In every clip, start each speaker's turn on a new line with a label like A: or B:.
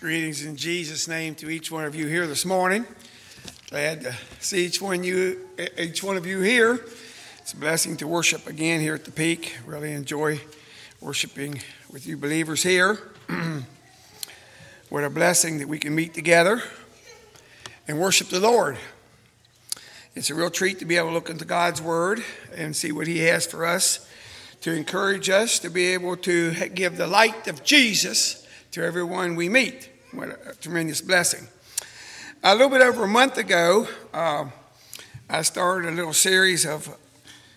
A: Greetings in Jesus' name to each one of you here this morning. Glad to see each one you, each one of you here. It's a blessing to worship again here at the Peak. Really enjoy worshiping with you believers here. what a blessing that we can meet together and worship the Lord. It's a real treat to be able to look into God's Word and see what He has for us to encourage us to be able to give the light of Jesus to everyone we meet. What a tremendous blessing. A little bit over a month ago, uh, I started a little series of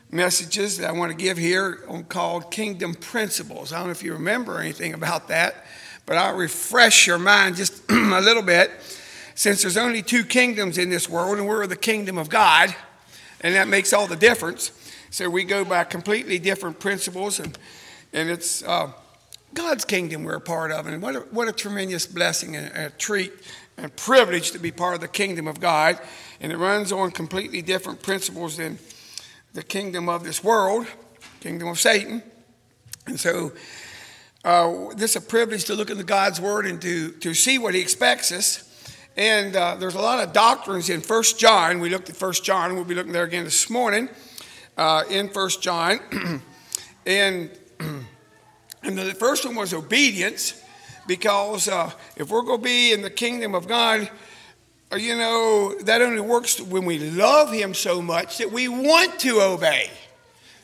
A: messages that I want to give here on, called Kingdom Principles. I don't know if you remember anything about that, but I'll refresh your mind just a little bit. Since there's only two kingdoms in this world, and we're the kingdom of God, and that makes all the difference. So we go by completely different principles, and, and it's. Uh, God's kingdom we're a part of. And what a, what a tremendous blessing and a treat and privilege to be part of the kingdom of God. And it runs on completely different principles than the kingdom of this world, kingdom of Satan. And so uh, this is a privilege to look into God's word and to, to see what he expects us. And uh, there's a lot of doctrines in First John. We looked at First John. We'll be looking there again this morning uh, in First John. and and the first one was obedience, because uh, if we're going to be in the kingdom of God, uh, you know, that only works when we love Him so much that we want to obey.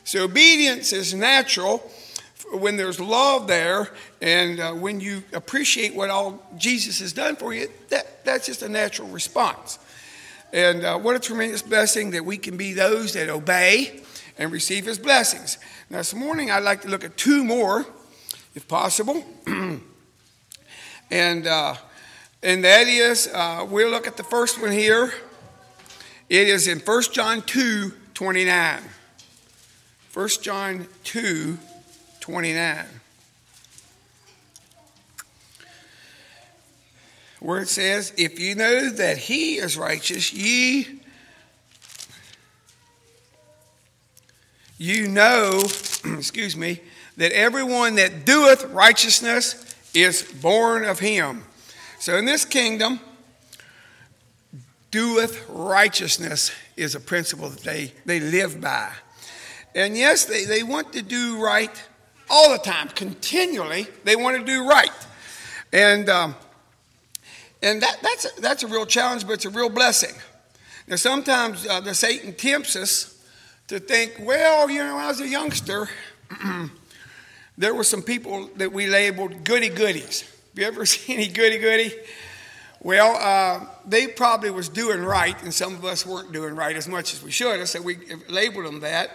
A: So obedience is natural when there's love there and uh, when you appreciate what all Jesus has done for you, that, that's just a natural response. And uh, what a tremendous blessing that we can be those that obey and receive his blessings. Now, this morning I'd like to look at two more if possible. and, uh, and that is, uh, we'll look at the first one here. It is in 1 John 2 29. 1 John 2 29. Where it says, If you know that he is righteous, ye you know, excuse me, that everyone that doeth righteousness is born of him. So in this kingdom, doeth righteousness is a principle that they, they live by. And yes, they, they want to do right all the time, continually. They want to do right. And, um, and that, that's, a, that's a real challenge, but it's a real blessing. Now, sometimes uh, the Satan tempts us to think, well, you know, I was a youngster. there were some people that we labeled goody goodies. Have you ever seen any goody goody? Well, uh, they probably was doing right, and some of us weren't doing right as much as we should have, so we labeled them that.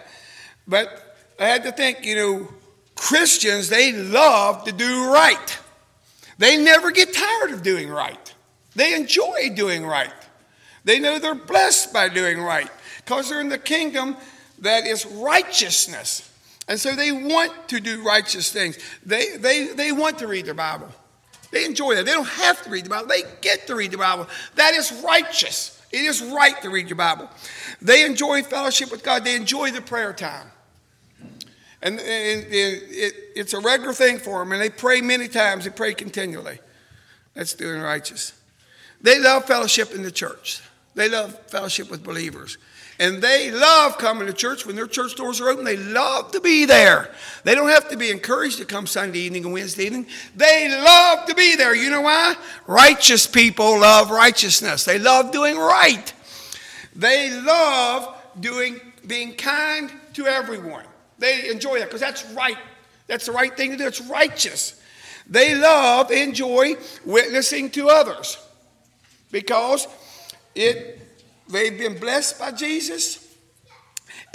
A: But I had to think, you know, Christians, they love to do right. They never get tired of doing right. They enjoy doing right. They know they're blessed by doing right because they're in the kingdom that is righteousness. And so they want to do righteous things. They, they, they want to read their Bible. They enjoy that. They don't have to read the Bible, they get to read the Bible. That is righteous. It is right to read your Bible. They enjoy fellowship with God, they enjoy the prayer time. And, and, and it, it's a regular thing for them, and they pray many times, they pray continually. That's doing righteous. They love fellowship in the church, they love fellowship with believers. And they love coming to church when their church doors are open. They love to be there. They don't have to be encouraged to come Sunday evening and Wednesday evening. They love to be there. You know why? Righteous people love righteousness. They love doing right. They love doing being kind to everyone. They enjoy that because that's right. That's the right thing to do. It's righteous. They love, enjoy witnessing to others because it They've been blessed by Jesus.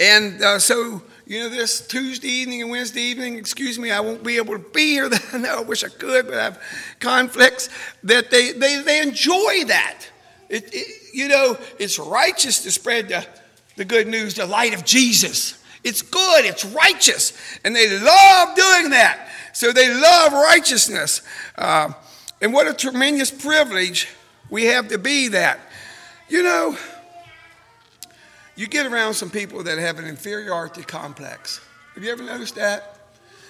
A: And uh, so, you know, this Tuesday evening and Wednesday evening, excuse me, I won't be able to be here. I wish I could, but I have conflicts. That they, they, they enjoy that. It, it, you know, it's righteous to spread the, the good news, the light of Jesus. It's good, it's righteous. And they love doing that. So they love righteousness. Uh, and what a tremendous privilege we have to be that. You know, you get around some people that have an inferiority complex. Have you ever noticed that?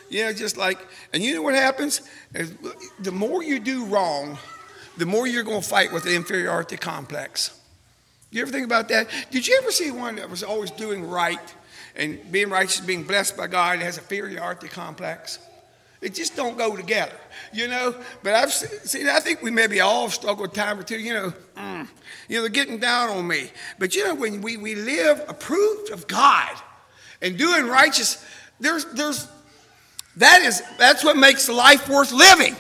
A: Yeah, just like, and you know what happens? The more you do wrong, the more you're going to fight with the inferiority complex. You ever think about that? Did you ever see one that was always doing right and being righteous, being blessed by God, has inferiority complex? It just don't go together, you know. But I've seen. I think we maybe all struggle a time or two. You know, mm, you know, they're getting down on me. But you know, when we, we live approved of God and doing righteous, there's there's that is that's what makes life worth living.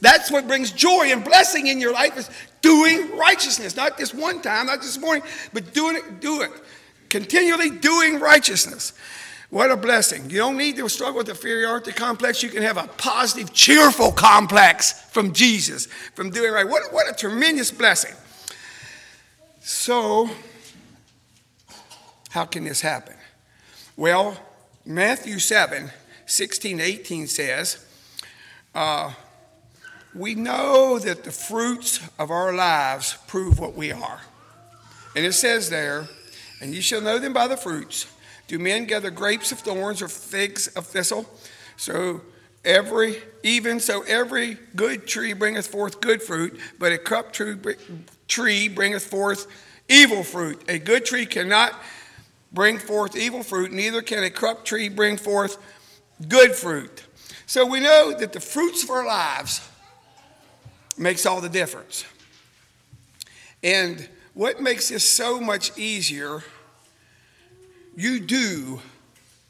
A: That's what brings joy and blessing in your life is doing righteousness. Not just one time, not just morning, but doing it, do it. Continually doing righteousness. What a blessing. You don't need to struggle with the inferiority complex. You can have a positive, cheerful complex from Jesus, from doing right. What, what a tremendous blessing. So, how can this happen? Well, Matthew 7 16 18 says, uh, We know that the fruits of our lives prove what we are. And it says there, And you shall know them by the fruits. Do men gather grapes of thorns or figs of thistle? So every, even so, every good tree bringeth forth good fruit, but a corrupt tree bringeth forth evil fruit. A good tree cannot bring forth evil fruit, neither can a corrupt tree bring forth good fruit. So we know that the fruits of our lives makes all the difference. And what makes this so much easier you do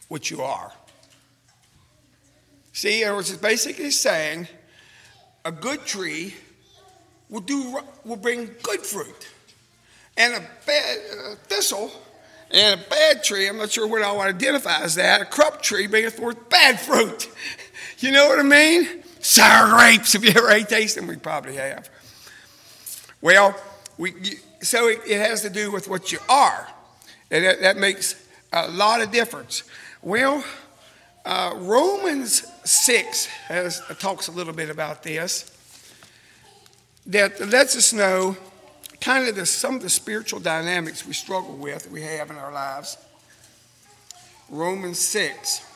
A: what you are. See, it was basically saying a good tree will, do, will bring good fruit. And a bad a thistle and a bad tree, I'm not sure what I want to identify as that, a corrupt tree bringeth forth bad fruit. You know what I mean? Sour grapes, if you ever ate taste them, we probably have. Well, we, so it, it has to do with what you are. And that, that makes a lot of difference. Well, uh, Romans 6 has, talks a little bit about this, that lets us know kind of the, some of the spiritual dynamics we struggle with, we have in our lives. Romans 6.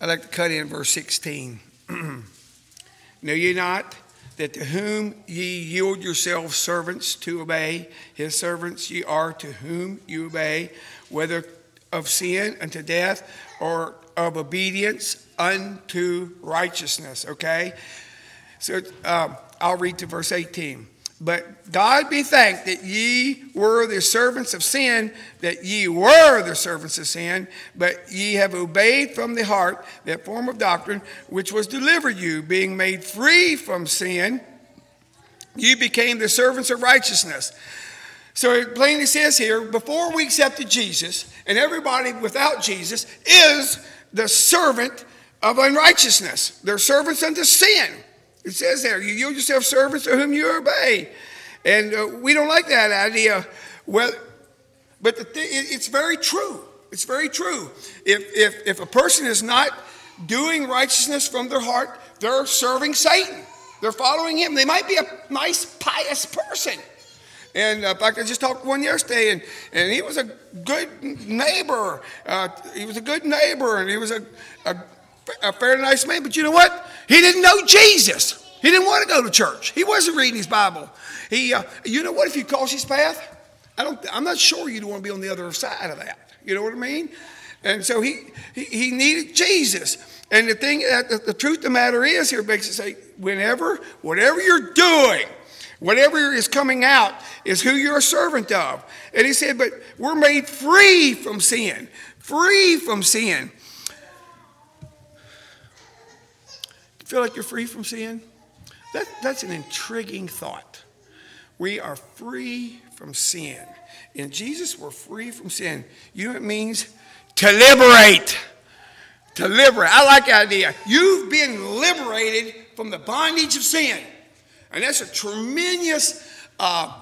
A: I'd like to cut in verse 16. know ye not that to whom ye yield yourselves servants to obey, his servants ye are to whom you obey, whether of sin unto death or of obedience unto righteousness. Okay? So um, I'll read to verse 18. But God be thanked that ye were the servants of sin, that ye were the servants of sin, but ye have obeyed from the heart that form of doctrine which was delivered you, being made free from sin, you became the servants of righteousness. So it plainly says here, before we accepted Jesus, and everybody without Jesus is the servant of unrighteousness. They're servants unto sin. It says there, you yield yourself servants to whom you obey. And uh, we don't like that idea. Well, but the th- it's very true. It's very true. If, if, if a person is not doing righteousness from their heart, they're serving Satan. They're following him. They might be a nice, pious person. And uh, I just talked one yesterday, and, and he was a good neighbor. Uh, he was a good neighbor, and he was a, a a fairly nice man, but you know what? He didn't know Jesus. He didn't want to go to church. He wasn't reading his Bible. He, uh, you know what? If you cross his path, I don't. I'm not sure you'd want to be on the other side of that. You know what I mean? And so he he, he needed Jesus. And the thing, uh, the, the truth of the matter is, here makes it say, whenever, whatever you're doing, whatever is coming out is who you're a servant of. And he said, but we're made free from sin, free from sin. Feel like you're free from sin? That, that's an intriguing thought. We are free from sin. In Jesus, we're free from sin. You know what it means? To liberate. To liberate. I like that idea. You've been liberated from the bondage of sin. And that's a tremendous uh,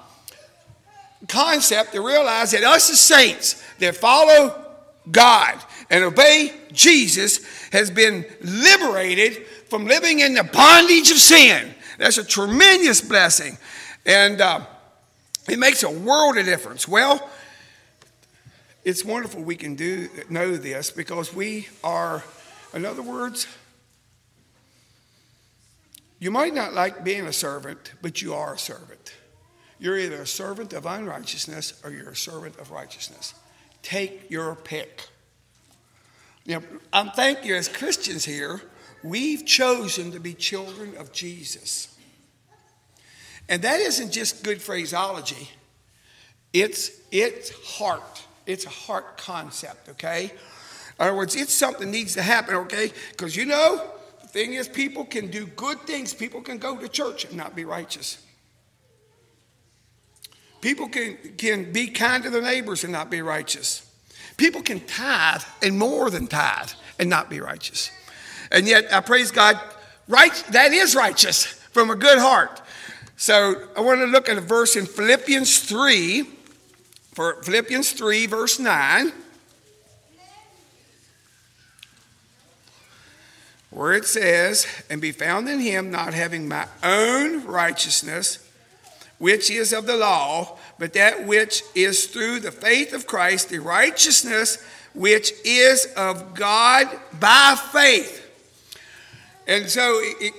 A: concept to realize that us as saints that follow God and obey Jesus has been liberated from living in the bondage of sin. That's a tremendous blessing. And uh, it makes a world of difference. Well, it's wonderful we can do know this because we are, in other words, you might not like being a servant, but you are a servant. You're either a servant of unrighteousness or you're a servant of righteousness. Take your pick. Now, I'm thank you as Christians here, we've chosen to be children of Jesus. And that isn't just good phraseology. It's it's heart. It's a heart concept, okay? In other words, it's something needs to happen, okay? Because you know, the thing is, people can do good things. People can go to church and not be righteous. People can, can be kind to their neighbors and not be righteous. People can tithe and more than tithe and not be righteous. And yet, I praise God, right, that is righteous from a good heart. So I want to look at a verse in Philippians 3 for Philippians 3, verse 9, where it says, And be found in him, not having my own righteousness, which is of the law, but that which is through the faith of Christ, the righteousness which is of God by faith. And so it,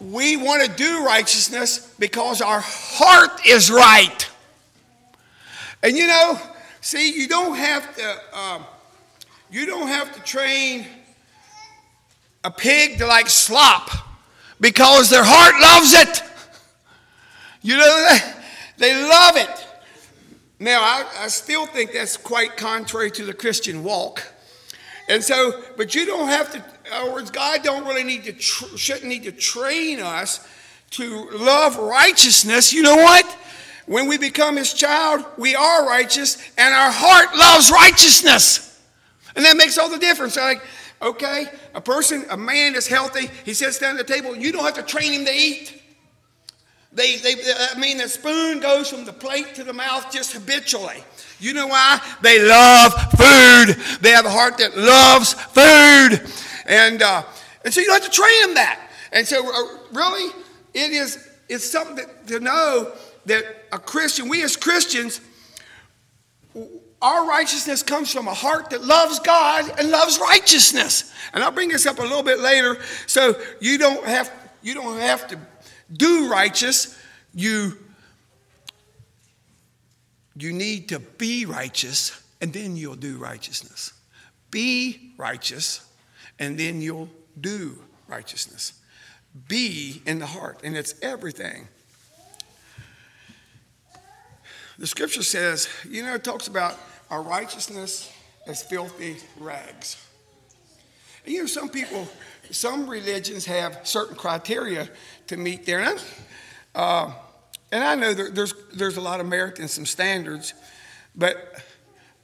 A: we want to do righteousness because our heart is right. And you know, see, you don't have to, um, you don't have to train a pig to like slop because their heart loves it. You know, they, love it. Now, I, I still think that's quite contrary to the Christian walk. And so, but you don't have to, in other words, God don't really need to, tr- shouldn't need to train us to love righteousness. You know what? When we become his child, we are righteous, and our heart loves righteousness. And that makes all the difference. Like, okay, a person, a man is healthy, he sits down at the table, you don't have to train him to eat. They, they, I mean, the spoon goes from the plate to the mouth just habitually. You know why? They love food. They have a heart that loves food. And, uh, and so you have to train them that. And so, uh, really, it is it's something that, to know that a Christian, we as Christians, our righteousness comes from a heart that loves God and loves righteousness. And I'll bring this up a little bit later. So you don't have you don't have to do righteous. You you need to be righteous and then you'll do righteousness. Be righteous and then you'll do righteousness. Be in the heart and it's everything. The scripture says, you know, it talks about our righteousness as filthy rags. And, you know, some people, some religions have certain criteria to meet there. And I, uh, and I know there, there's, there's a lot of merit in some standards, but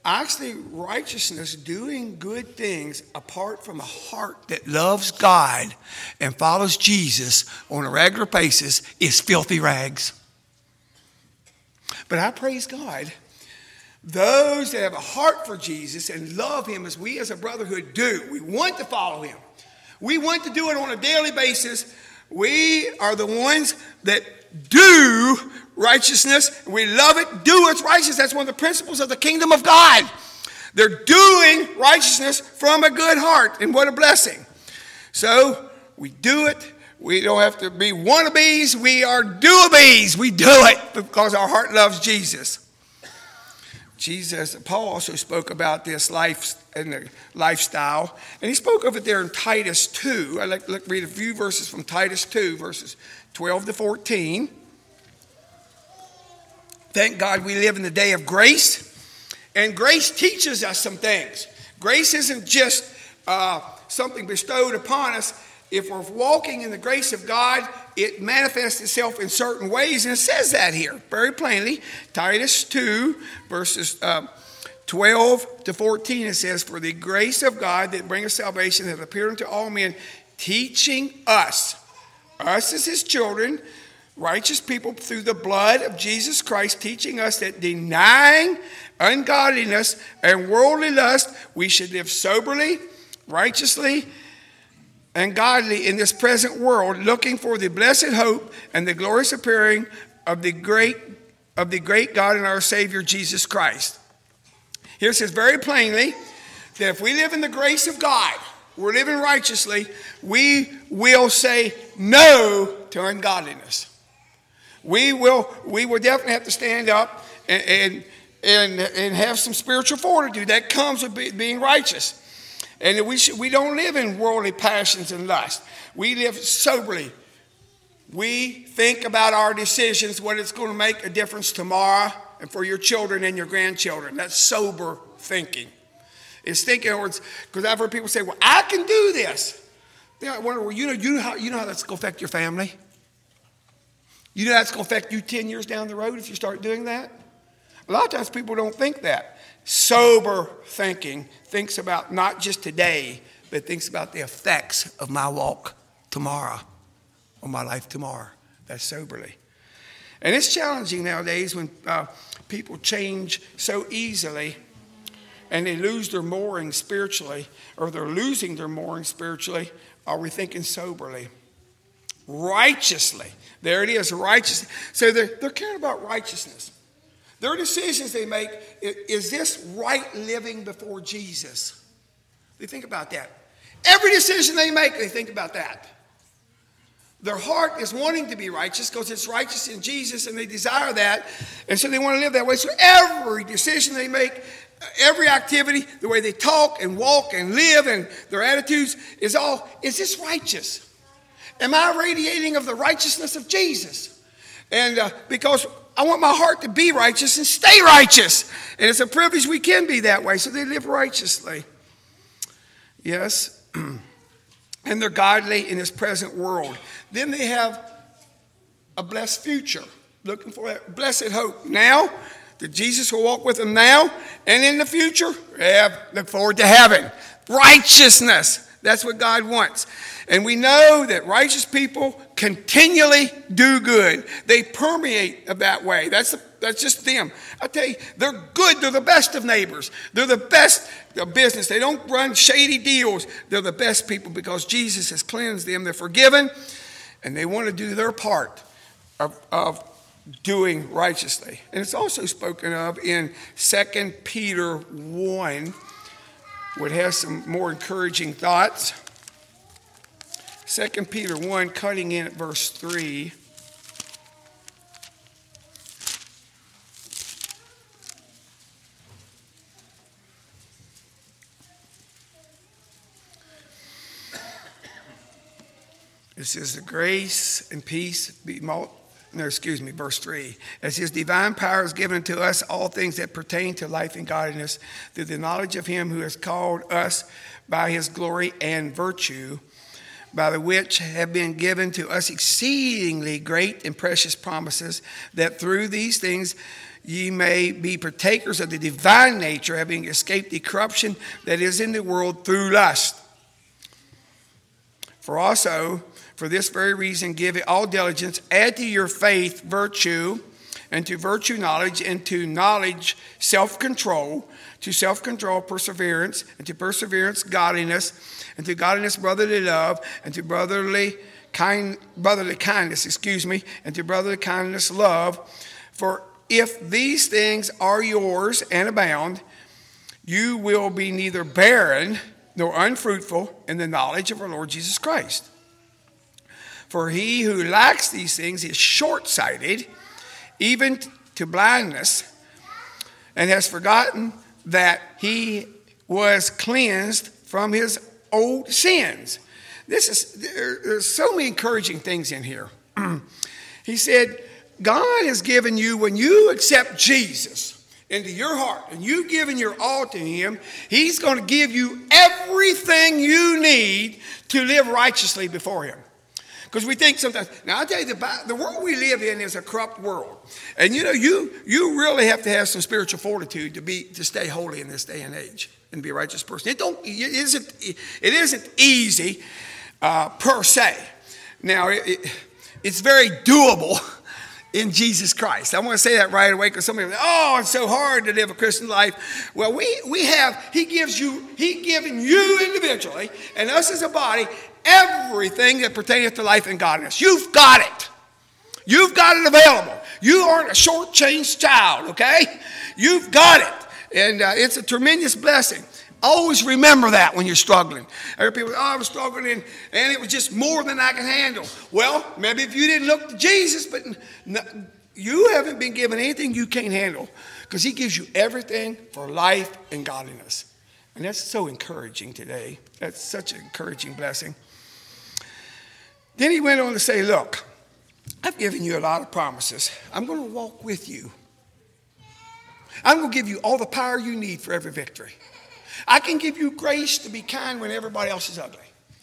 A: actually, righteousness, doing good things apart from a heart that loves God and follows Jesus on a regular basis, is filthy rags. But I praise God. Those that have a heart for Jesus and love Him as we as a brotherhood do, we want to follow Him. We want to do it on a daily basis. We are the ones that do righteousness. We love it. Do what's righteous. That's one of the principles of the kingdom of God. They're doing righteousness from a good heart, and what a blessing. So we do it we don't have to be wannabes. We are doabees. We do it because our heart loves Jesus. Jesus, Paul also spoke about this life and the lifestyle, and he spoke of it there in Titus 2. I'd like to read a few verses from Titus 2, verses 12 to 14. Thank God we live in the day of grace, and grace teaches us some things. Grace isn't just uh, something bestowed upon us, if we're walking in the grace of God, it manifests itself in certain ways, and it says that here very plainly. Titus 2, verses uh, 12 to 14, it says, For the grace of God that bringeth salvation hath appeared unto all men, teaching us, us as his children, righteous people through the blood of Jesus Christ, teaching us that denying ungodliness and worldly lust, we should live soberly, righteously, and godly in this present world, looking for the blessed hope and the glorious appearing of the great of the great God and our Savior Jesus Christ. Here it says very plainly that if we live in the grace of God, we're living righteously, we will say no to ungodliness. We will, we will definitely have to stand up and, and, and, and have some spiritual fortitude. That comes with being righteous. And we, should, we don't live in worldly passions and lust. We live soberly. We think about our decisions, what it's going to make a difference tomorrow and for your children and your grandchildren. That's sober thinking. It's thinking, because I've heard people say, well, I can do this. Then I wonder, well, you know, you know, how, you know how that's going to affect your family? You know that's going to affect you 10 years down the road if you start doing that? A lot of times people don't think that. Sober thinking thinks about not just today, but thinks about the effects of my walk tomorrow or my life tomorrow. That's soberly. And it's challenging nowadays when uh, people change so easily and they lose their mooring spiritually, or they're losing their mooring spiritually, are we thinking soberly? Righteously. There it is, righteousness. So they're, they're caring about righteousness. Their decisions they make is this right living before Jesus? They think about that. Every decision they make, they think about that. Their heart is wanting to be righteous because it's righteous in Jesus and they desire that. And so they want to live that way. So every decision they make, every activity, the way they talk and walk and live and their attitudes is all, is this righteous? Am I radiating of the righteousness of Jesus? And uh, because I want my heart to be righteous and stay righteous. And it's a privilege we can be that way. So they live righteously. Yes. and they're godly in this present world. Then they have a blessed future, looking for a blessed hope. Now, that Jesus will walk with them now and in the future, have, look forward to heaven. Righteousness. That's what God wants. And we know that righteous people continually do good. They permeate that way. That's, that's just them. I tell you, they're good. They're the best of neighbors. They're the best of business. They don't run shady deals. They're the best people because Jesus has cleansed them. They're forgiven, and they want to do their part of, of doing righteously. And it's also spoken of in 2 Peter 1, which has some more encouraging thoughts. 2 Peter 1, cutting in at verse 3. It says, The grace and peace be no, excuse me, verse 3. As his divine power has given to us all things that pertain to life and godliness through the knowledge of him who has called us by his glory and virtue by the which have been given to us exceedingly great and precious promises, that through these things ye may be partakers of the divine nature, having escaped the corruption that is in the world through lust. For also, for this very reason, give it all diligence, add to your faith virtue, and to virtue knowledge, and to knowledge self control, to self control perseverance, and to perseverance godliness and to godliness brotherly love, and to brotherly kind brotherly kindness, excuse me, and to brotherly kindness love. For if these things are yours and abound, you will be neither barren nor unfruitful in the knowledge of our Lord Jesus Christ. For he who lacks these things is short sighted, even to blindness, and has forgotten that he was cleansed from his old sins. This is there, there's so many encouraging things in here. he said, God has given you when you accept Jesus into your heart and you've given your all to him, he's going to give you everything you need to live righteously before him. Because we think sometimes, now I'll tell you, the, the world we live in is a corrupt world. And you know, you, you really have to have some spiritual fortitude to, be, to stay holy in this day and age and be a righteous person. It, don't, it, isn't, it isn't easy uh, per se. Now, it, it, it's very doable in Jesus Christ. I want to say that right away because somebody, oh, it's so hard to live a Christian life. Well, we, we have, He gives you, He given you individually and us as a body everything that pertains to life and godliness. You've got it. You've got it available. You aren't a short-changed child, okay? You've got it. And uh, it's a tremendous blessing. Always remember that when you're struggling. Every people, oh, I was struggling and, and it was just more than I could handle. Well, maybe if you didn't look to Jesus, but you haven't been given anything you can't handle because He gives you everything for life and godliness. And that's so encouraging today. That's such an encouraging blessing. Then he went on to say, Look, I've given you a lot of promises. I'm going to walk with you. I'm going to give you all the power you need for every victory. I can give you grace to be kind when everybody else is ugly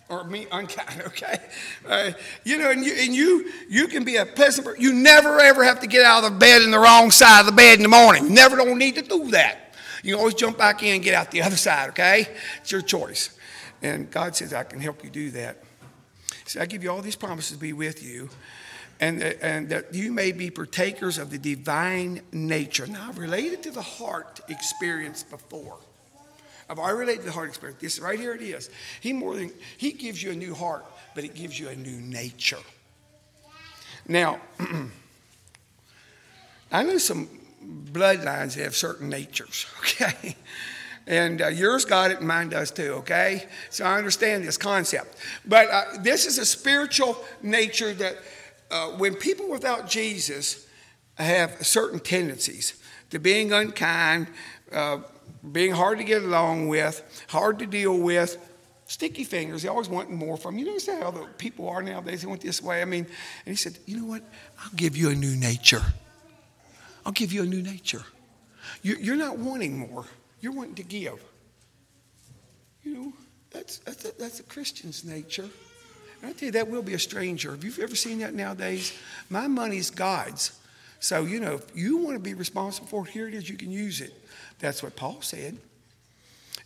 A: or me unkind, okay? Uh, you know, and you, and you you can be a pleasant person. You never ever have to get out of bed in the wrong side of the bed in the morning. You never don't need to do that. You always jump back in and get out the other side, okay? It's your choice. And God says, I can help you do that. See, I give you all these promises to be with you and, and that you may be partakers of the divine nature. Now, related to the heart experience before. I've already related to the heart experience. This right here it is. He more than he gives you a new heart, but it gives you a new nature. Now, I know some bloodlines that have certain natures, okay? And uh, yours got it, and mine does too, okay? So I understand this concept. But uh, this is a spiritual nature that uh, when people without Jesus have certain tendencies to being unkind, uh, being hard to get along with, hard to deal with, sticky fingers. They always want more from you. You notice how the people are nowadays? They want this way. I mean, and he said, You know what? I'll give you a new nature. I'll give you a new nature. You're not wanting more, you're wanting to give. You know, that's, that's, a, that's a Christian's nature. And I tell you, that will be a stranger. Have you ever seen that nowadays? My money's God's. So, you know, if you want to be responsible for it, here it is, you can use it. That's what Paul said.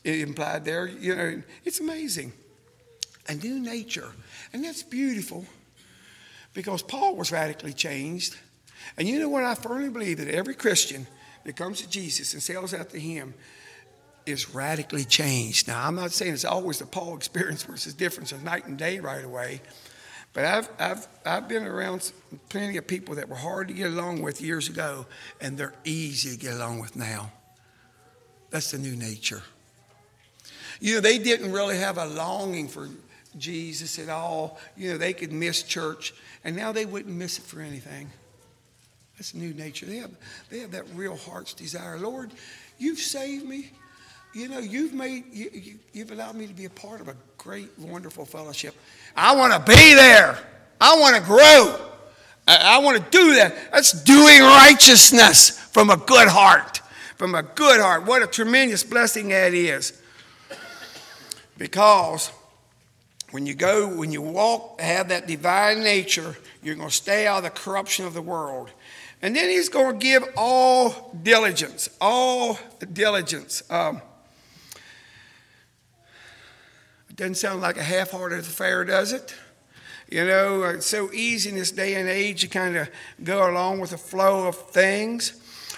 A: It implied there, you know, it's amazing. A new nature. And that's beautiful because Paul was radically changed. And you know what? I firmly believe that every Christian that comes to Jesus and sells out to him is radically changed. Now, I'm not saying it's always the Paul experience versus difference of night and day right away, but I've, I've, I've been around plenty of people that were hard to get along with years ago, and they're easy to get along with now. That's the new nature. You know, they didn't really have a longing for Jesus at all. You know, they could miss church, and now they wouldn't miss it for anything. That's new nature. They have, they have that real heart's desire. Lord, you've saved me. You know, you've made, you, you, have allowed me to be a part of a great, wonderful fellowship. I want to be there. I want to grow. I, I want to do that. That's doing righteousness from a good heart from a good heart. What a tremendous blessing that is. Because when you go, when you walk, have that divine nature, you're going to stay out of the corruption of the world. And then he's going to give all diligence, all diligence. Um, it doesn't sound like a half hearted affair, does it? You know, it's so easy in this day and age to kind of go along with the flow of things.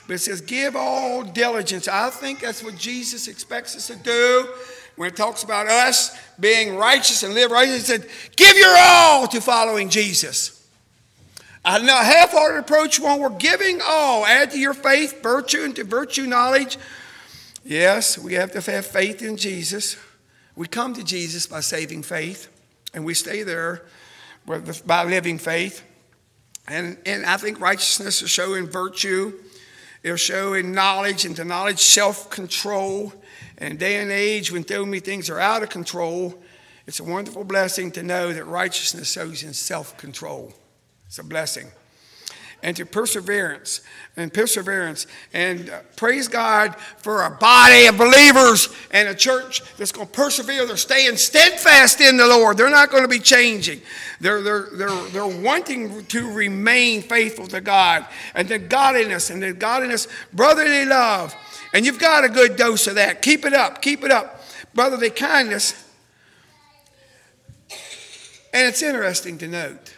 A: But it says, give all diligence. I think that's what Jesus expects us to do when it talks about us being righteous and live righteous. He said, give your all to following Jesus. I know A half hearted approach one, we're giving all. Add to your faith virtue, and to virtue knowledge. Yes, we have to have faith in Jesus. We come to Jesus by saving faith, and we stay there by living faith. And, and I think righteousness is showing virtue. It'll show in knowledge, and to knowledge, self control. And day and age when so many things are out of control, it's a wonderful blessing to know that righteousness shows in self control. It's a blessing and to perseverance and perseverance. And uh, praise God for a body of believers and a church that's going to persevere. They're staying steadfast in the Lord. They're not going to be changing. They're, they're, they're, they're wanting to remain faithful to God and the godliness and the godliness, brotherly love. And you've got a good dose of that. Keep it up. Keep it up. Brotherly kindness. And it's interesting to note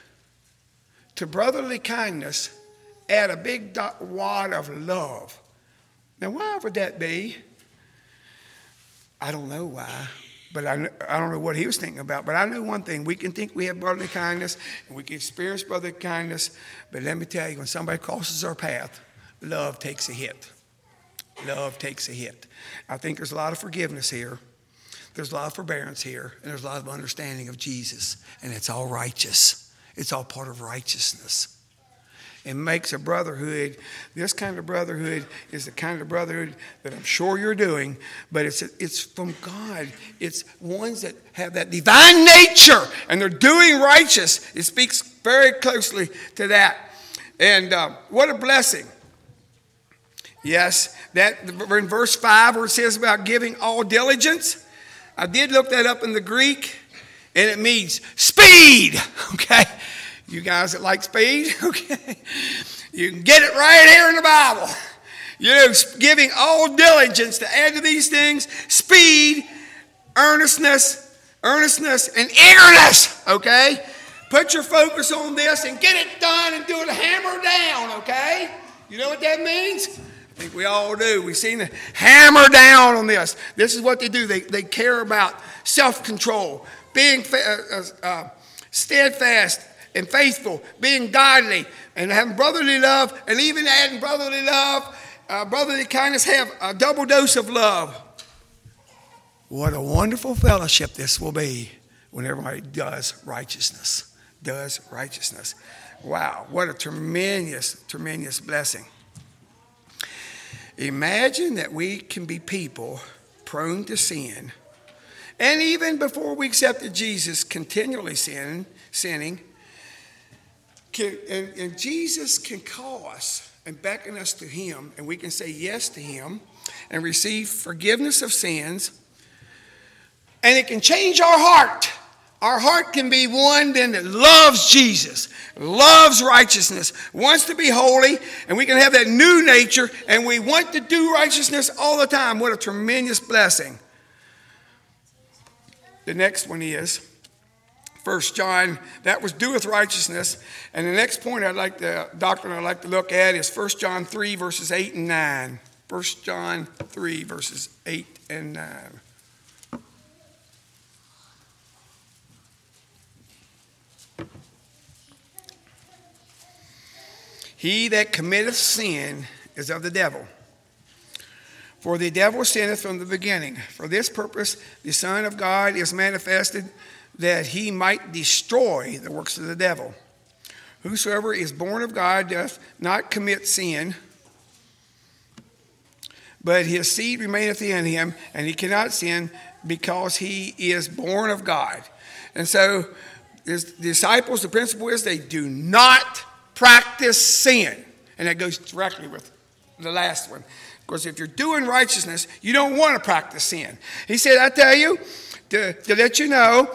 A: to brotherly kindness, add a big wad of love. Now, why would that be? I don't know why, but I, I don't know what he was thinking about. But I know one thing we can think we have brotherly kindness and we can experience brotherly kindness, but let me tell you, when somebody crosses our path, love takes a hit. love takes a hit. I think there's a lot of forgiveness here. There's a lot of forbearance here, and there's a lot of understanding of Jesus, and it's all righteous. It's all part of righteousness. It makes a brotherhood. This kind of brotherhood is the kind of brotherhood that I'm sure you're doing, but it's, it's from God. It's ones that have that divine nature and they're doing righteous. It speaks very closely to that. And uh, what a blessing. Yes, that in verse 5 where it says about giving all diligence. I did look that up in the Greek, and it means speed. Okay. You guys that like speed, okay? You can get it right here in the Bible. You know, giving all diligence to add to these things speed, earnestness, earnestness, and eagerness, okay? Put your focus on this and get it done and do it hammer down, okay? You know what that means? I think we all do. We've seen the hammer down on this. This is what they do. They, they care about self control, being uh, uh, uh, steadfast and faithful, being godly, and having brotherly love, and even adding brotherly love, uh, brotherly kindness, have a double dose of love. What a wonderful fellowship this will be when everybody does righteousness. Does righteousness. Wow, what a tremendous, tremendous blessing. Imagine that we can be people prone to sin, and even before we accepted Jesus, continually sinning, sinning. Can, and, and Jesus can call us and beckon us to Him, and we can say yes to Him and receive forgiveness of sins, and it can change our heart. Our heart can be one then that loves Jesus, loves righteousness, wants to be holy, and we can have that new nature, and we want to do righteousness all the time. What a tremendous blessing. The next one is First John, that was do with righteousness. And the next point I'd like the doctrine I'd like to look at is First John 3, verses 8 and 9. First John 3, verses 8 and 9. He that committeth sin is of the devil. For the devil sinneth from the beginning. For this purpose the Son of God is manifested that he might destroy the works of the devil. Whosoever is born of God doth not commit sin, but his seed remaineth in him, and he cannot sin because he is born of God. And so, his disciples, the principle is they do not practice sin. And that goes directly with the last one. Because if you're doing righteousness, you don't want to practice sin. He said, I tell you, to, to let you know,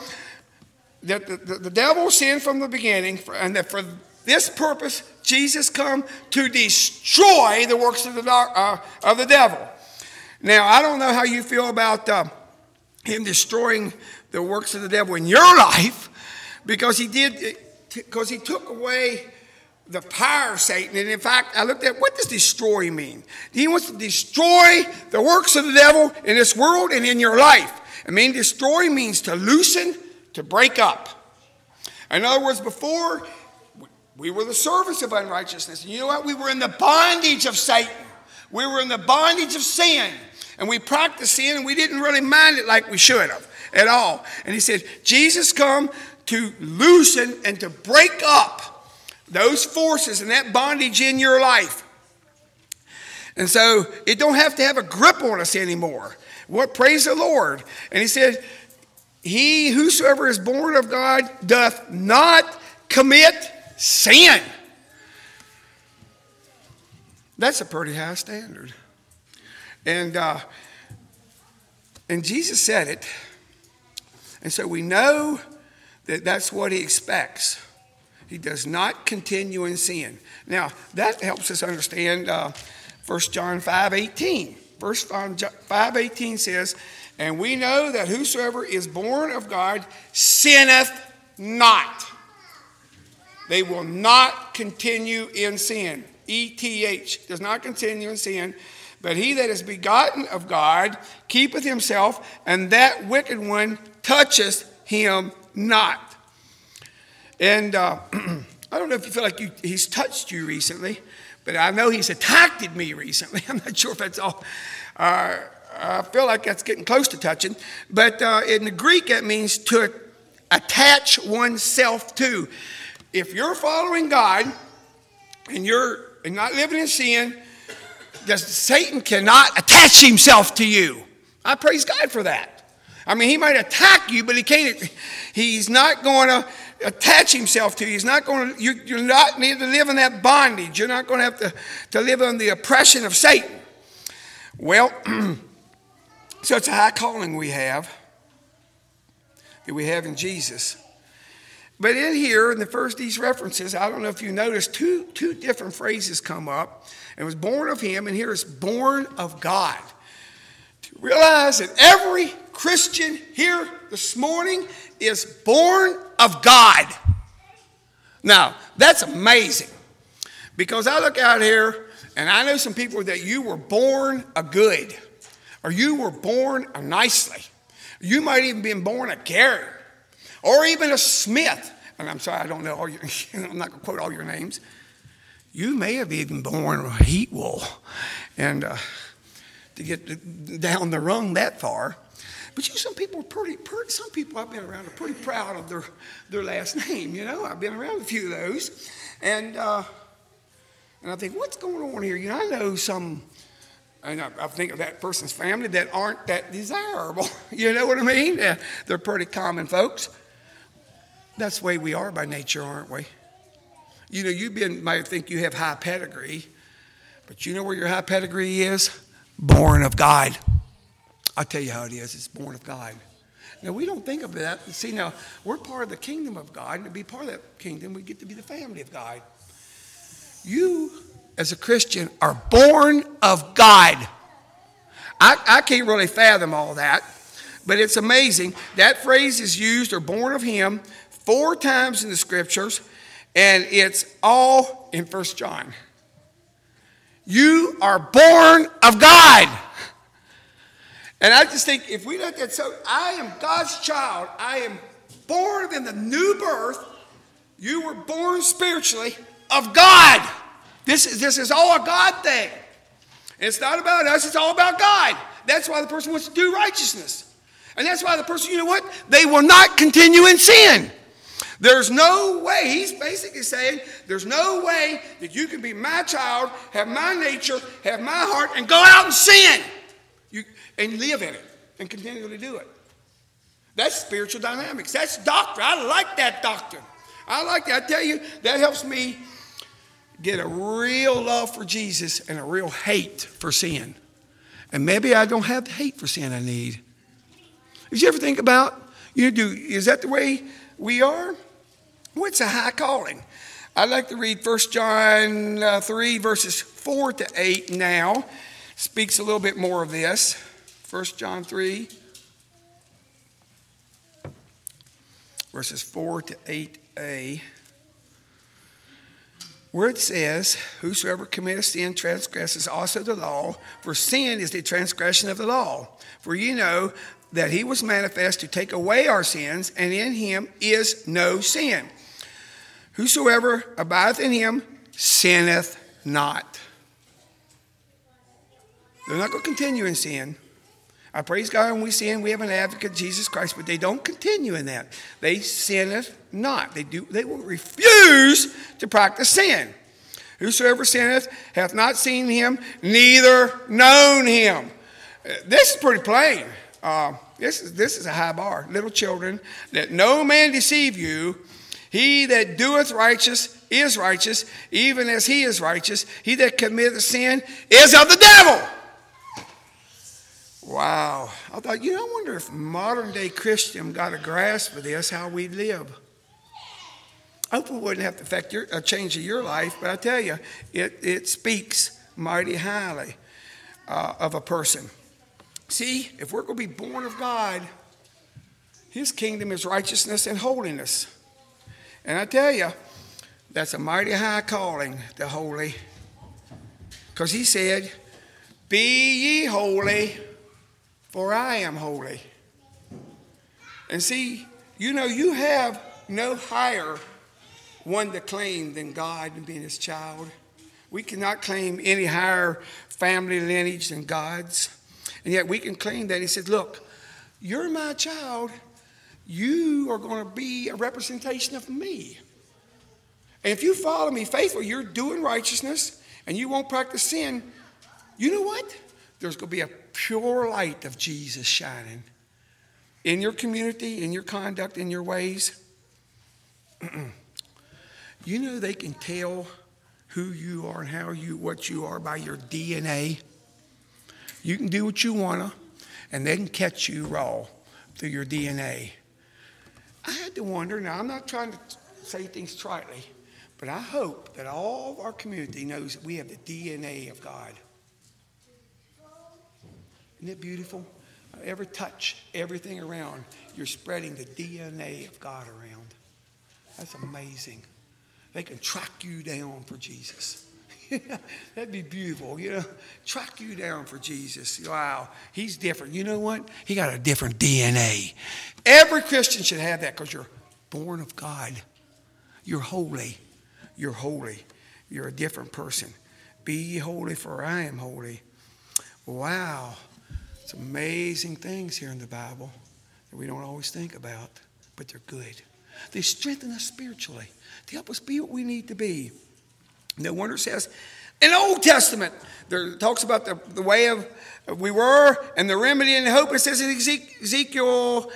A: that the, the, the devil sinned from the beginning, and that for this purpose, Jesus come to destroy the works of the, uh, of the devil. Now, I don't know how you feel about uh, him destroying the works of the devil in your life, because he did, because he took away the power of Satan. And in fact, I looked at what does destroy mean? He wants to destroy the works of the devil in this world and in your life. I mean, destroy means to loosen, to break up. In other words, before we were the service of unrighteousness. And you know what? We were in the bondage of Satan. We were in the bondage of sin. And we practiced sin and we didn't really mind it like we should have at all. And he said, Jesus come to loosen and to break up those forces and that bondage in your life. And so it don't have to have a grip on us anymore. What praise the Lord. And he said, He whosoever is born of God doth not commit sin. That's a pretty high standard. And uh, and Jesus said it. And so we know that that's what he expects. He does not continue in sin. Now, that helps us understand uh, 1 John 5 18. 1 John 5 18 says, And we know that whosoever is born of God sinneth not. They will not continue in sin. ETH does not continue in sin. But he that is begotten of God keepeth himself, and that wicked one toucheth him not. And uh, I don't know if you feel like you, he's touched you recently, but I know he's attacked me recently. I'm not sure if that's all. Uh, I feel like that's getting close to touching. But uh, in the Greek, it means to attach oneself to. If you're following God and you're not living in sin, Satan cannot attach himself to you. I praise God for that. I mean, he might attack you, but he can't. He's not going to attach himself to you. He's not going to. You, are not need to live in that bondage. You're not going to have to, to live on the oppression of Satan. Well, so it's a high calling we have that we have in Jesus. But in here, in the first these references, I don't know if you noticed, two, two different phrases come up. It was born of him, and here it's born of God. To realize that every Christian here this morning is born of God. Now, that's amazing. Because I look out here and I know some people that you were born a good, or you were born a nicely. You might even been born a Gary, or even a Smith. And I'm sorry, I don't know all your, I'm not going to quote all your names. You may have even born a heat wool. And uh, to get down the rung that far. But you know, some people are pretty, pretty, some people I've been around are pretty proud of their, their last name, you know. I've been around a few of those. And, uh, and I think, what's going on here? You know, I know some, and I, I think of that person's family that aren't that desirable. you know what I mean? They're pretty common folks. That's the way we are by nature, aren't we? You know, you been, might think you have high pedigree, but you know where your high pedigree is? Born of God. I'll tell you how it is. It's born of God. Now, we don't think of that. See, now, we're part of the kingdom of God, and to be part of that kingdom, we get to be the family of God. You, as a Christian, are born of God. I, I can't really fathom all that, but it's amazing. That phrase is used, or born of Him, four times in the scriptures, and it's all in First John. You are born of God. And I just think if we look at so, I am God's child. I am born in the new birth. You were born spiritually of God. This is, this is all a God thing. It's not about us, it's all about God. That's why the person wants to do righteousness. And that's why the person, you know what? They will not continue in sin. There's no way, he's basically saying, there's no way that you can be my child, have my nature, have my heart, and go out and sin and live in it and continually do it. That's spiritual dynamics. That's doctrine. I like that doctrine. I like that. I tell you, that helps me get a real love for Jesus and a real hate for sin. And maybe I don't have the hate for sin I need. Did you ever think about, you do, is that the way we are? What's a high calling? I'd like to read 1 John uh, 3, verses 4 to 8 now. Speaks a little bit more of this. 1 John 3, verses 4 to 8a, where it says, Whosoever committeth sin transgresses also the law, for sin is the transgression of the law. For you know that he was manifest to take away our sins, and in him is no sin. Whosoever abideth in him sinneth not. They're not going to continue in sin. I praise God when we sin, we have an advocate, Jesus Christ, but they don't continue in that. They sinneth not. They do they will refuse to practice sin. Whosoever sinneth hath not seen him, neither known him. This is pretty plain. Uh, this, is, this is a high bar. Little children, let no man deceive you. He that doeth righteous is righteous, even as he is righteous. He that committeth sin is of the devil. Wow. I thought, you know, I wonder if modern day Christian got a grasp of this, how we live. I hope it wouldn't have to affect your, a change of your life, but I tell you, it, it speaks mighty highly uh, of a person. See, if we're going to be born of God, His kingdom is righteousness and holiness. And I tell you, that's a mighty high calling, the holy. Because He said, Be ye holy for I am holy. And see, you know, you have no higher one to claim than God and being his child. We cannot claim any higher family lineage than God's. And yet we can claim that. He said, Look, you're my child. You are going to be a representation of me. And if you follow me faithful, you're doing righteousness and you won't practice sin. You know what? There's going to be a pure light of Jesus shining in your community, in your conduct, in your ways. you know they can tell who you are and how you what you are by your DNA. You can do what you wanna, and they can catch you raw through your DNA. I had to wonder. Now I'm not trying to say things tritely, but I hope that all of our community knows that we have the DNA of God. Isn't it beautiful? Every touch, everything around, you're spreading the DNA of God around. That's amazing. They can track you down for Jesus. That'd be beautiful, you know. Track you down for Jesus. Wow, he's different. You know what? He got a different DNA. Every Christian should have that because you're born of God. You're holy. You're holy. You're a different person. Be holy, for I am holy. Wow. It's amazing things here in the Bible that we don't always think about, but they're good. They strengthen us spiritually They help us be what we need to be. No wonder says in the Old Testament, there talks about the, the way of we were and the remedy and the hope. It says in Ezekiel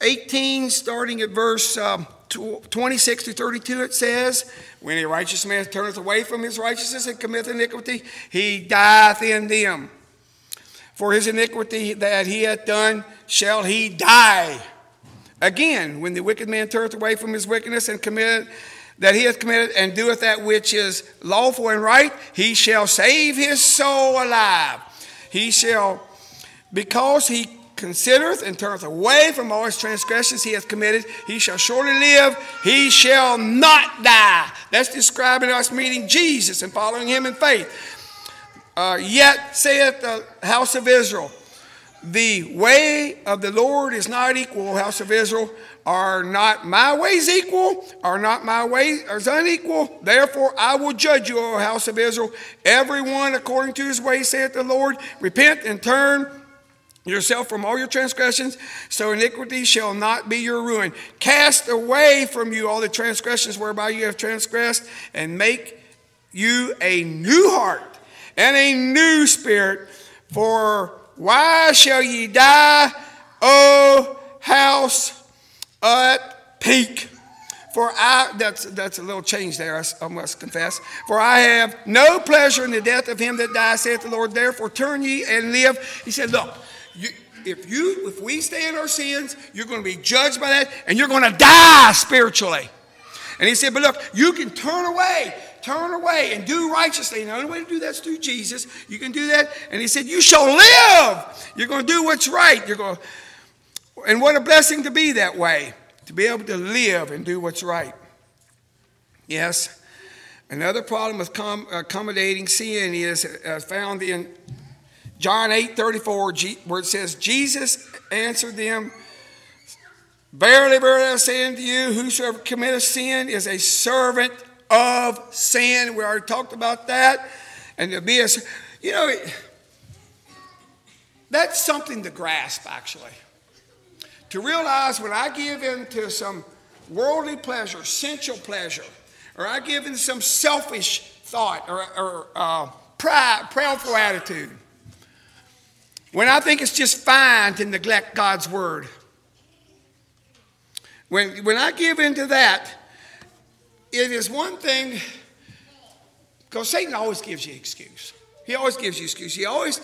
A: 18, starting at verse um, 26 to 32, it says, When a righteous man turneth away from his righteousness and committeth iniquity, he dieth in them. For his iniquity that he hath done shall he die. Again, when the wicked man turneth away from his wickedness and committeth that he hath committed and doeth that which is lawful and right, he shall save his soul alive. He shall, because he considereth and turneth away from all his transgressions he hath committed, he shall surely live, he shall not die. That's describing us meeting Jesus and following him in faith. Uh, yet saith the house of Israel, the way of the Lord is not equal, house of Israel. Are not my ways equal? Are not my ways unequal? Therefore I will judge you, O house of Israel, everyone according to his ways, saith the Lord. Repent and turn yourself from all your transgressions, so iniquity shall not be your ruin. Cast away from you all the transgressions whereby you have transgressed, and make you a new heart and a new spirit. For why shall ye die, O house at peak. For I, that's, that's a little change there, I, must confess. For I have no pleasure in the death of him that dies, saith the Lord. Therefore turn ye and live. He said, Look, you, if you if we stay in our sins, you're going to be judged by that, and you're going to die spiritually. And he said, But look, you can turn away, turn away and do righteously. And the only way to do that is through Jesus. You can do that. And he said, You shall live. You're going to do what's right. You're going and what a blessing to be that way, to be able to live and do what's right. Yes. Another problem with com- accommodating sin is uh, found in John 8 34, where it says, Jesus answered them, Verily, verily, I say unto you, whosoever committeth sin is a servant of sin. We already talked about that. And to be a, you know, it, that's something to grasp, actually to realize when I give in to some worldly pleasure, sensual pleasure, or I give in some selfish thought or, or uh, pride, proudful attitude, when I think it's just fine to neglect God's word, when, when I give into that, it is one thing, because Satan always gives you excuse. He always gives you excuse. He always,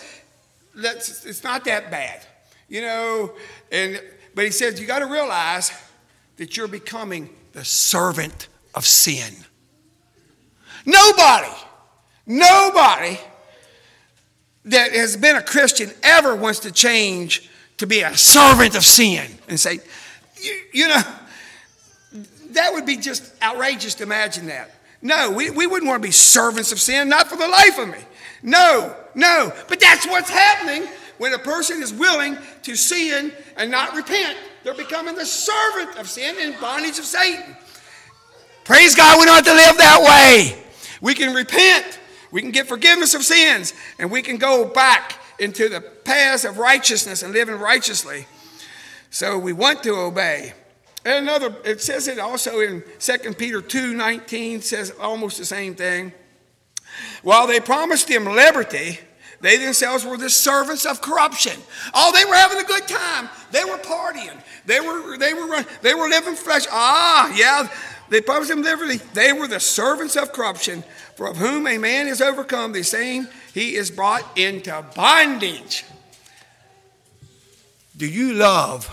A: lets, it's not that bad. You know, and but he says, you got to realize that you're becoming the servant of sin. Nobody, nobody that has been a Christian ever wants to change to be a servant of sin and say, you, you know, that would be just outrageous to imagine that. No, we, we wouldn't want to be servants of sin, not for the life of me. No, no. But that's what's happening when a person is willing to sin and not repent, they're becoming the servant of sin and bondage of Satan. Praise God, we don't have to live that way. We can repent. We can get forgiveness of sins, and we can go back into the paths of righteousness and living righteously. So we want to obey. And another, it says it also in 2 Peter 2 19, says almost the same thing. While they promised him liberty, they themselves were the servants of corruption. Oh, they were having a good time. They were partying. They were, they were, they were living flesh. Ah, yeah, they promised him liberty. They were the servants of corruption, for of whom a man is overcome, the same he is brought into bondage. Do you love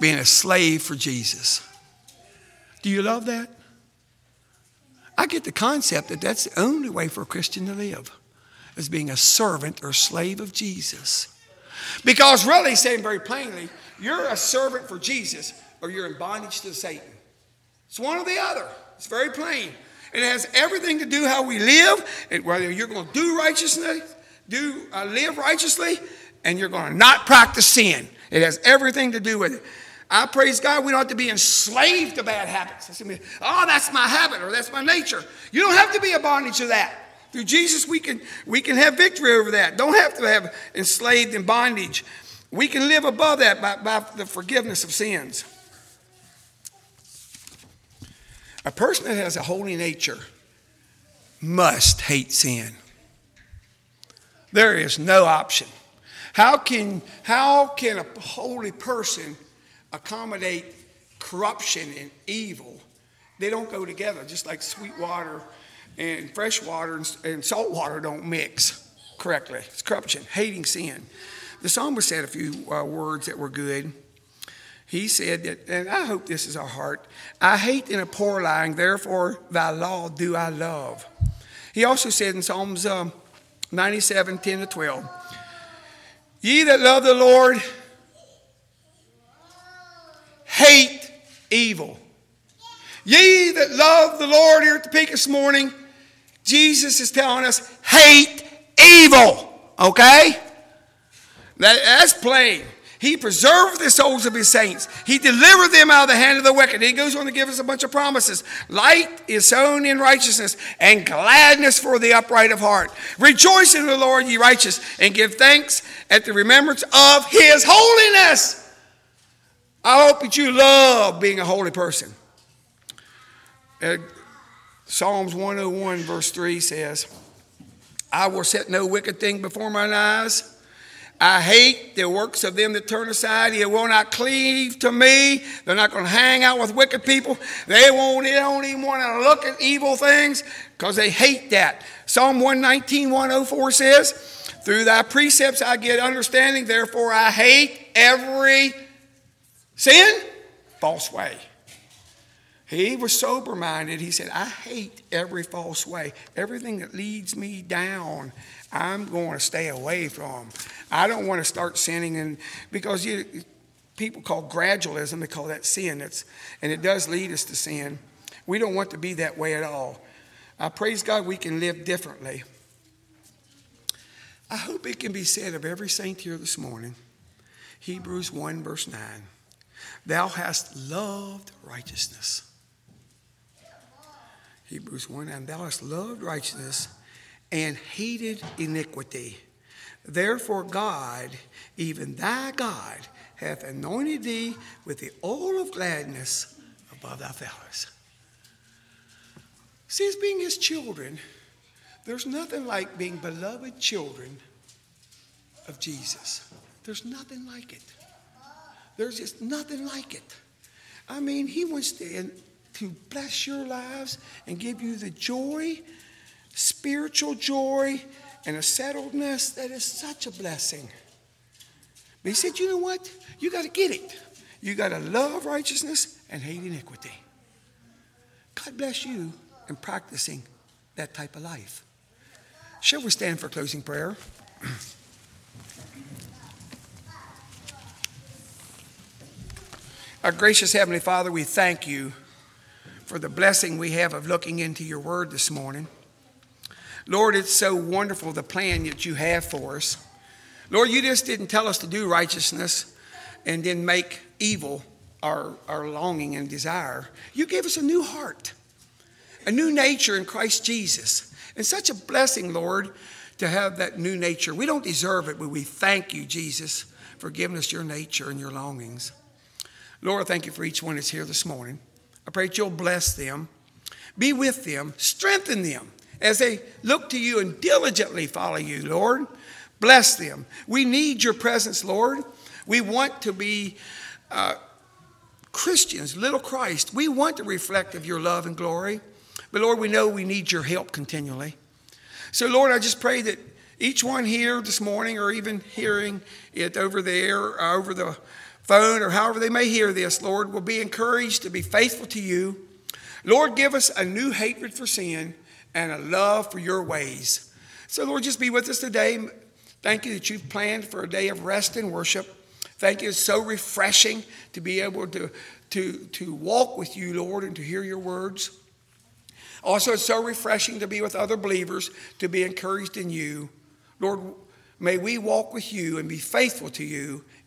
A: being a slave for Jesus? Do you love that? I get the concept that that's the only way for a Christian to live, as being a servant or slave of Jesus. Because really, saying very plainly, you're a servant for Jesus or you're in bondage to Satan. It's one or the other. It's very plain. It has everything to do how we live, and whether you're going to do righteousness, do uh, live righteously, and you're going to not practice sin. It has everything to do with it. I praise God, we don't have to be enslaved to bad habits. oh, that's my habit or that's my nature. You don't have to be a bondage to that. Through Jesus, we can, we can have victory over that. Don't have to have enslaved in bondage. We can live above that by, by the forgiveness of sins. A person that has a holy nature must hate sin. There is no option. How can, how can a holy person accommodate corruption and evil, they don't go together, just like sweet water and fresh water and, salt water don't mix correctly. It's corruption, hating sin. The psalmist said a few uh, words that were good. He said that, and I hope this is our heart I hate and abhor lying, therefore thy law do I love. He also said in Psalms um, 97 10 to 12, Ye that love the Lord, hate evil. Ye that love the Lord here at the peak this morning, Jesus is telling us, hate evil. Okay? That, that's plain. He preserved the souls of his saints. He delivered them out of the hand of the wicked. He goes on to give us a bunch of promises. Light is sown in righteousness, and gladness for the upright of heart. Rejoice in the Lord, ye righteous, and give thanks at the remembrance of his holiness. I hope that you love being a holy person. Uh, Psalms 101, verse 3 says, I will set no wicked thing before mine eyes. I hate the works of them that turn aside. He will not cleave to me. They're not going to hang out with wicked people. They won't, they don't even want to look at evil things because they hate that. Psalm 119, 104 says, Through thy precepts I get understanding, therefore I hate every Sin? False way. He was sober minded. He said, I hate every false way. Everything that leads me down, I'm going to stay away from. I don't want to start sinning. And because you, people call gradualism, they call that sin. It's, and it does lead us to sin. We don't want to be that way at all. I praise God we can live differently. I hope it can be said of every saint here this morning. Hebrews 1, verse 9. Thou hast loved righteousness. Hebrews 1 And thou hast loved righteousness and hated iniquity. Therefore, God, even thy God, hath anointed thee with the oil of gladness above thy fellows. See, as being his children, there's nothing like being beloved children of Jesus. There's nothing like it. There's just nothing like it. I mean, He wants to, to bless your lives and give you the joy, spiritual joy, and a settledness that is such a blessing. But He said, you know what? You got to get it. You got to love righteousness and hate iniquity. God bless you in practicing that type of life. Shall we stand for closing prayer? Our gracious Heavenly Father, we thank you for the blessing we have of looking into your word this morning. Lord, it's so wonderful the plan that you have for us. Lord, you just didn't tell us to do righteousness and then make evil our, our longing and desire. You gave us a new heart, a new nature in Christ Jesus. And such a blessing, Lord, to have that new nature. We don't deserve it, but we thank you, Jesus, for giving us your nature and your longings. Lord, thank you for each one that's here this morning. I pray that you'll bless them, be with them, strengthen them as they look to you and diligently follow you, Lord. Bless them. We need your presence, Lord. We want to be uh, Christians, little Christ. We want to reflect of your love and glory. But Lord, we know we need your help continually. So, Lord, I just pray that each one here this morning, or even hearing it over there, uh, over the phone, or however they may hear this, Lord, will be encouraged to be faithful to you. Lord, give us a new hatred for sin and a love for your ways. So, Lord, just be with us today. Thank you that you've planned for a day of rest and worship. Thank you. It's so refreshing to be able to, to, to walk with you, Lord, and to hear your words. Also, it's so refreshing to be with other believers, to be encouraged in you. Lord, may we walk with you and be faithful to you.